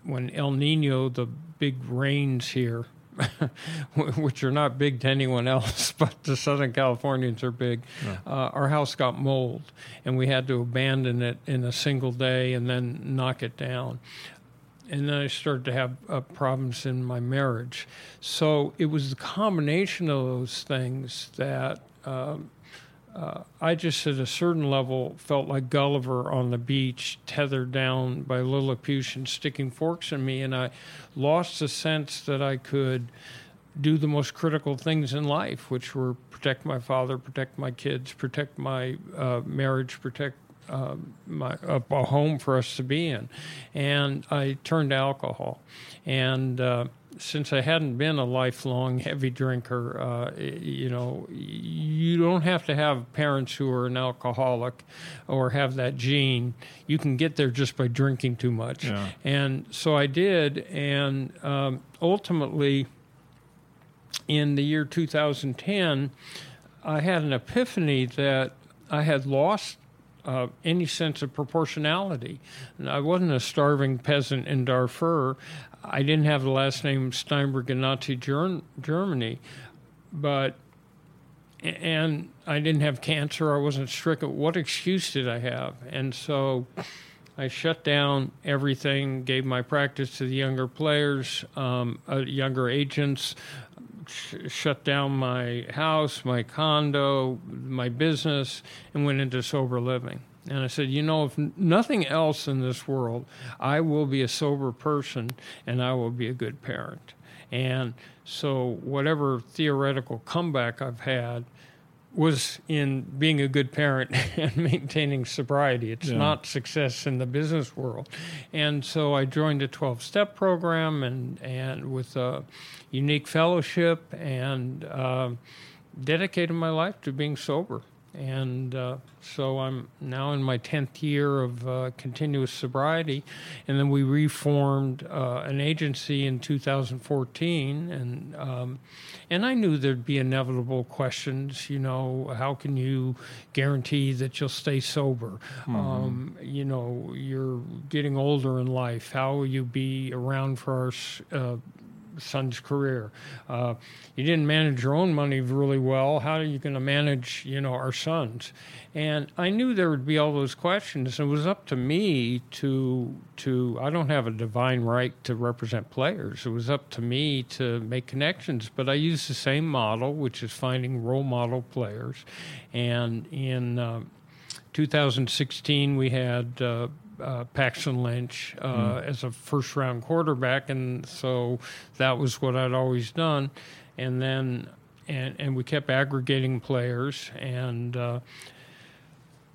when El Nino, the big rains here, which are not big to anyone else, but the Southern Californians are big. Yeah. Uh, our house got mold, and we had to abandon it in a single day and then knock it down. And then I started to have uh, problems in my marriage. So it was the combination of those things that um, uh, I just, at a certain level, felt like Gulliver on the beach, tethered down by Lilliputians sticking forks in me, and I lost the sense that I could do the most critical things in life, which were protect my father, protect my kids, protect my uh, marriage, protect uh, my, a, home for us to be in. And I turned to alcohol. And uh, since I hadn't been a lifelong heavy drinker, uh, you know, you don't have to have parents who are an alcoholic or have that gene. You can get there just by drinking too much. Yeah. And so I did. And um, ultimately, in the year 2010, I had an epiphany that I had lost uh, any sense of proportionality. I wasn't a starving peasant in Darfur. I didn't have the last name Steinberg in Nazi Germany, but and I didn't have cancer. I wasn't stricken. What excuse did I have? And so I shut down everything. Gave my practice to the younger players, um, uh, younger agents. Sh- shut down my house, my condo, my business, and went into sober living. And I said, you know, if nothing else in this world, I will be a sober person and I will be a good parent. And so, whatever theoretical comeback I've had was in being a good parent and maintaining sobriety. It's yeah. not success in the business world. And so I joined a 12 step program and, and with a unique fellowship and uh, dedicated my life to being sober and uh, so I'm now in my tenth year of uh, continuous sobriety, and then we reformed uh, an agency in 2014, and um, and I knew there'd be inevitable questions. You know, how can you guarantee that you'll stay sober? Mm-hmm. Um, you know, you're getting older in life. How will you be around for our uh, son's career. Uh, you didn't manage your own money really well. How are you going to manage, you know, our sons? And I knew there would be all those questions. It was up to me to to. I don't have a divine right to represent players. It was up to me to make connections. But I used the same model, which is finding role model players. And in uh, 2016, we had. Uh, uh, Paxton Lynch uh, mm. as a first round quarterback, and so that was what I'd always done. And then, and and we kept aggregating players, and uh,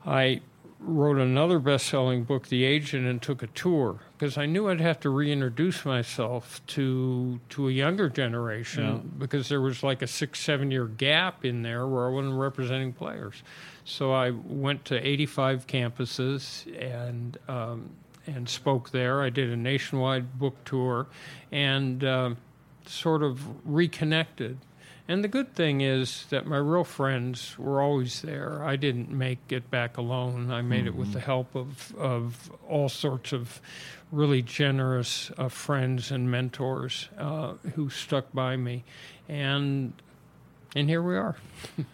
I wrote another best-selling book, The Agent, and took a tour because I knew I'd have to reintroduce myself to to a younger generation yeah. because there was like a six, seven year gap in there where I wasn't representing players. So I went to 85 campuses and um, and spoke there. I did a nationwide book tour and uh, sort of reconnected. And the good thing is that my real friends were always there. I didn't make it back alone. I made mm-hmm. it with mm-hmm. the help of, of all sorts of really generous uh, friends and mentors uh, who stuck by me. And, and here we are.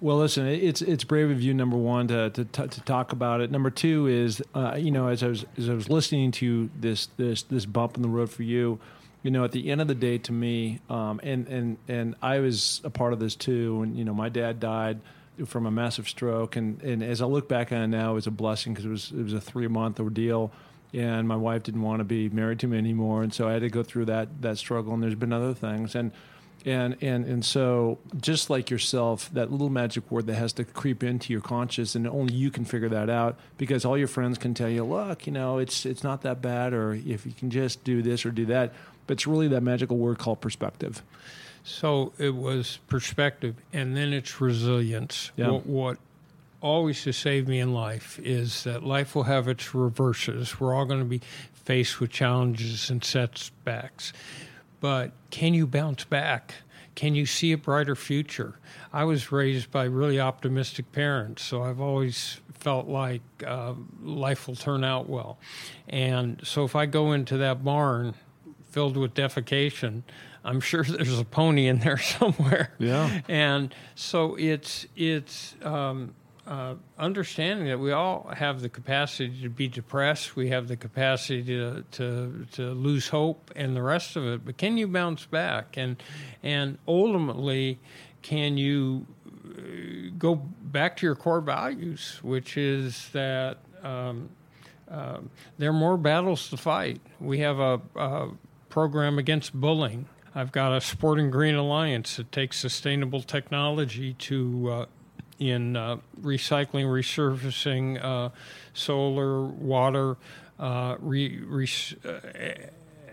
Well, listen, it's it's brave of you. Number one, to to, to talk about it. Number two is, uh, you know, as I was as I was listening to this this this bump in the road for you, you know, at the end of the day, to me, um, and and and I was a part of this too. And you know, my dad died from a massive stroke, and and as I look back on it now, it was a blessing because it was it was a three month ordeal. And my wife didn't want to be married to me anymore, and so I had to go through that that struggle. And there's been other things, and and and and so just like yourself that little magic word that has to creep into your conscious and only you can figure that out because all your friends can tell you look you know it's it's not that bad or if you can just do this or do that but it's really that magical word called perspective so it was perspective and then it's resilience yeah. what, what always has saved me in life is that life will have its reverses we're all going to be faced with challenges and setbacks but can you bounce back? Can you see a brighter future? I was raised by really optimistic parents, so I've always felt like uh, life will turn out well. And so if I go into that barn filled with defecation, I'm sure there's a pony in there somewhere. Yeah. And so it's it's um, uh, understanding that we all have the capacity to be depressed, we have the capacity to, to to lose hope, and the rest of it. But can you bounce back? And and ultimately, can you uh, go back to your core values, which is that um, uh, there are more battles to fight. We have a, a program against bullying. I've got a Sporting Green Alliance that takes sustainable technology to uh, in uh, recycling, resurfacing, uh, solar, water, uh, re, re, uh,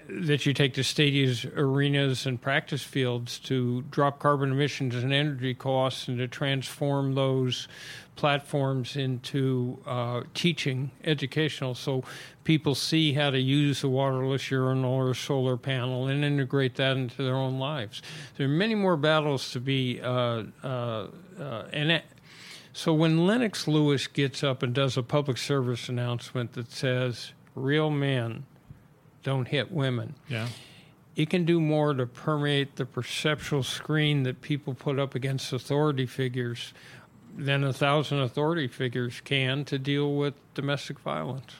that you take to stadiums, arenas, and practice fields to drop carbon emissions and energy costs and to transform those platforms into uh, teaching, educational, so people see how to use a waterless urinal or solar panel and integrate that into their own lives. There are many more battles to be, uh, uh, and it, so when Lennox Lewis gets up and does a public service announcement that says, real men don't hit women. Yeah. It can do more to permeate the perceptual screen that people put up against authority figures than a thousand authority figures can to deal with domestic violence.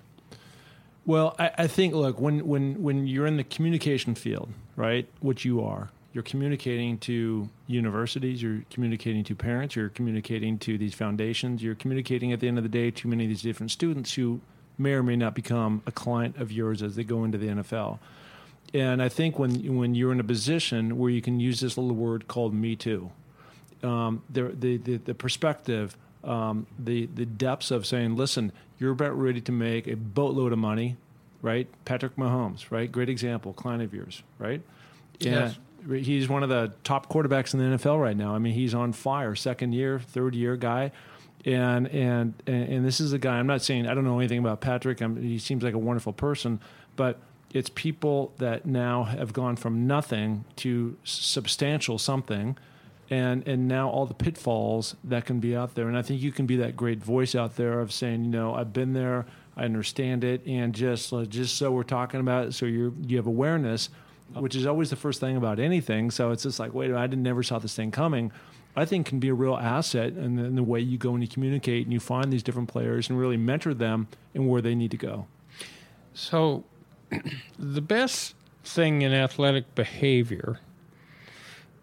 Well, I, I think look when when when you're in the communication field, right? Which you are, you're communicating to universities, you're communicating to parents, you're communicating to these foundations, you're communicating at the end of the day to many of these different students who may or may not become a client of yours as they go into the NFL. And I think when when you're in a position where you can use this little word called "Me Too," um, the, the, the the perspective, um, the the depths of saying, "Listen, you're about ready to make a boatload of money, right?" Patrick Mahomes, right? Great example, client of yours, right? Yes he's one of the top quarterbacks in the NFL right now. I mean, he's on fire, second year, third year guy. And, and and this is a guy. I'm not saying I don't know anything about Patrick. I'm, he seems like a wonderful person, but it's people that now have gone from nothing to substantial something, and and now all the pitfalls that can be out there. And I think you can be that great voice out there of saying, you know, I've been there, I understand it, and just just so we're talking about it, so you you have awareness which is always the first thing about anything. So it's just like, wait, I didn't never saw this thing coming. I think can be a real asset in the, in the way you go and you communicate and you find these different players and really mentor them and where they need to go. So, the best thing in athletic behavior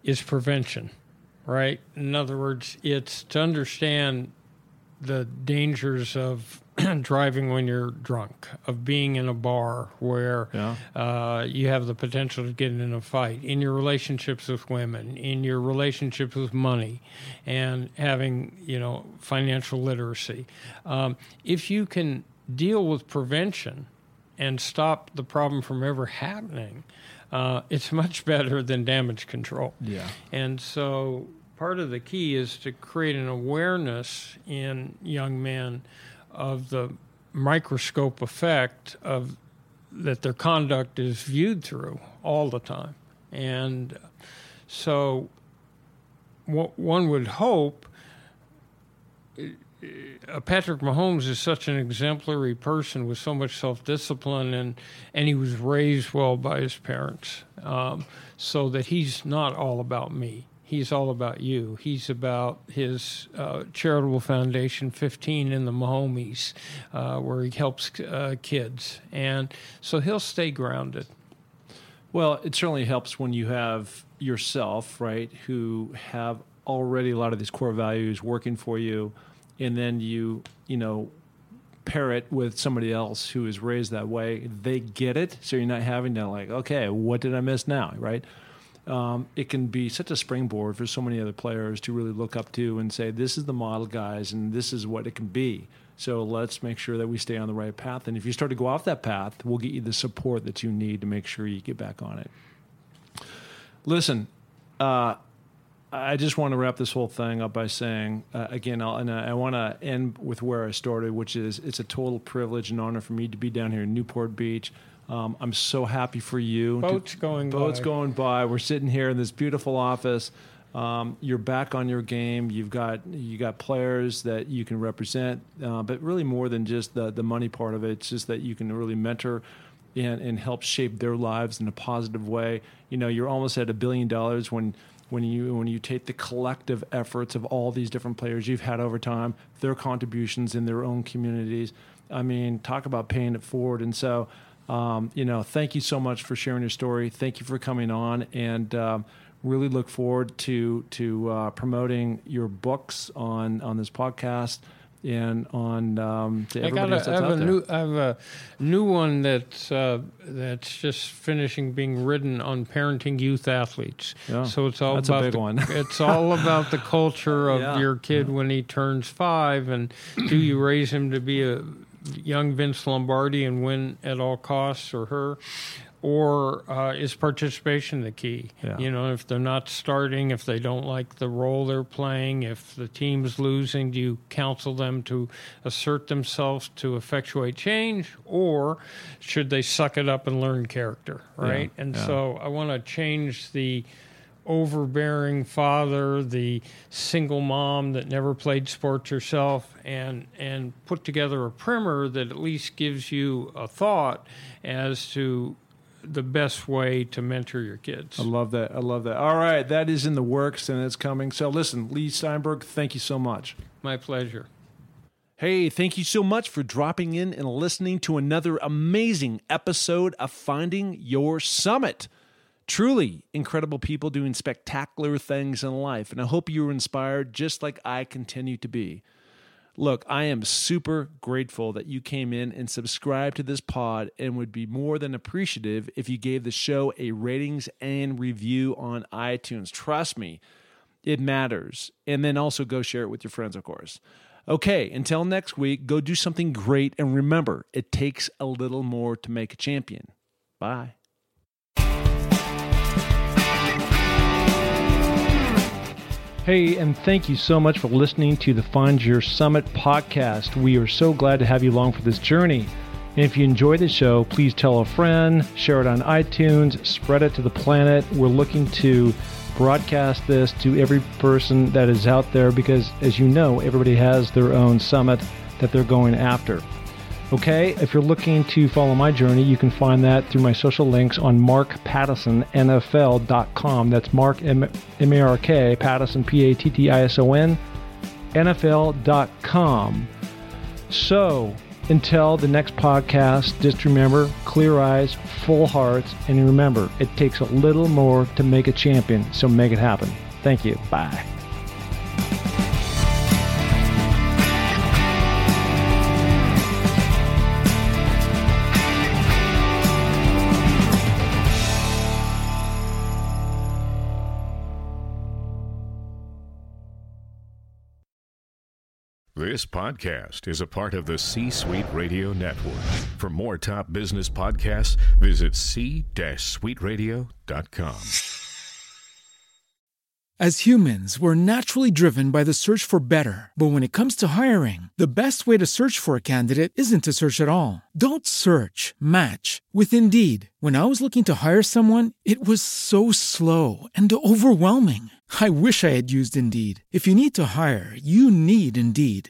is prevention, right? In other words, it's to understand the dangers of driving when you're drunk, of being in a bar where yeah. uh, you have the potential to get in a fight, in your relationships with women, in your relationships with money, and having you know financial literacy. Um, if you can deal with prevention and stop the problem from ever happening, uh, it's much better than damage control. Yeah, and so part of the key is to create an awareness in young men of the microscope effect of that their conduct is viewed through all the time. And so one would hope uh, Patrick Mahomes is such an exemplary person with so much self discipline, and and he was raised well by his parents, um, so that he's not all about me he's all about you. He's about his uh, charitable foundation, 15 in the Mahomies, uh, where he helps uh, kids. And so he'll stay grounded. Well, it certainly helps when you have yourself, right, who have already a lot of these core values working for you, and then you, you know, pair it with somebody else who is raised that way. They get it, so you're not having to like, okay, what did I miss now, right? Um, it can be such a springboard for so many other players to really look up to and say, this is the model, guys, and this is what it can be. So let's make sure that we stay on the right path. And if you start to go off that path, we'll get you the support that you need to make sure you get back on it. Listen, uh, I just want to wrap this whole thing up by saying uh, again, I'll, and I, I want to end with where I started, which is it's a total privilege and honor for me to be down here in Newport Beach um, I'm so happy for you. Boats going boats by. going by. We're sitting here in this beautiful office. Um, you're back on your game. You've got you got players that you can represent, uh, but really more than just the the money part of it. It's just that you can really mentor and, and help shape their lives in a positive way. You know, you're almost at a billion dollars when when you when you take the collective efforts of all these different players you've had over time, their contributions in their own communities. I mean, talk about paying it forward. And so, um, you know, thank you so much for sharing your story. Thank you for coming on, and um, really look forward to to uh, promoting your books on on this podcast and on um, to I everybody got else a, I that's have out a there. new I have a new one that's uh, that's just finishing being written on parenting youth athletes. Yeah, so it's all that's a about big the, one. it's all about the culture of Yeah. your kid when he turns five, and do you raise him to be a young Vince Lombardi and win at all costs, or her? Or uh, is participation the key? Yeah. You know, if they're not starting, if they don't like the role they're playing, if the team's losing, do you counsel them to assert themselves to effectuate change, or should they suck it up and learn character? Right. Yeah, And yeah. so I want to change the overbearing father, the single mom that never played sports herself, and and put together a primer that at least gives you a thought as to the best way to mentor your kids. I love that. I love that. All right, that is in the works and it's coming. So listen, Leigh Steinberg, thank you so much. My pleasure. Hey, thank you so much for dropping in and listening to another amazing episode of Finding Your Summit. Truly incredible people doing spectacular things in life, and I hope you were inspired just like I continue to be. Look, I am super grateful that you came in and subscribed to this pod and would be more than appreciative if you gave the show a ratings and review on iTunes. Trust me, it matters. And then also go share it with your friends, of course. Okay, until next week, go do something great. And remember, it takes a little more to make a champion. Bye. Hey, and thank you so much for listening to the Find Your Summit podcast. We are so glad to have you along for this journey. And if you enjoy the show, please tell a friend, share it on iTunes, spread it to the planet. We're looking to broadcast this to every person that is out there because, as you know, everybody has their own summit that they're going after. Okay, if you're looking to follow my journey, you can find that through my social links on markpattisonnfl.com. That's Mark M A R K Pattison P A T T I S O N NFL.com. So until the next podcast, just remember clear eyes, full hearts, and remember it takes a little more to make a champion. So make it happen. Thank you. Bye. This podcast is a part of the C Suite Radio Network. For more top business podcasts, visit c-suiteradio.com. As humans, we're naturally driven by the search for better. But when it comes to hiring, the best way to search for a candidate isn't to search at all. Don't search, match with Indeed. When I was looking to hire someone, it was so slow and overwhelming. I wish I had used Indeed. If you need to hire, you need Indeed.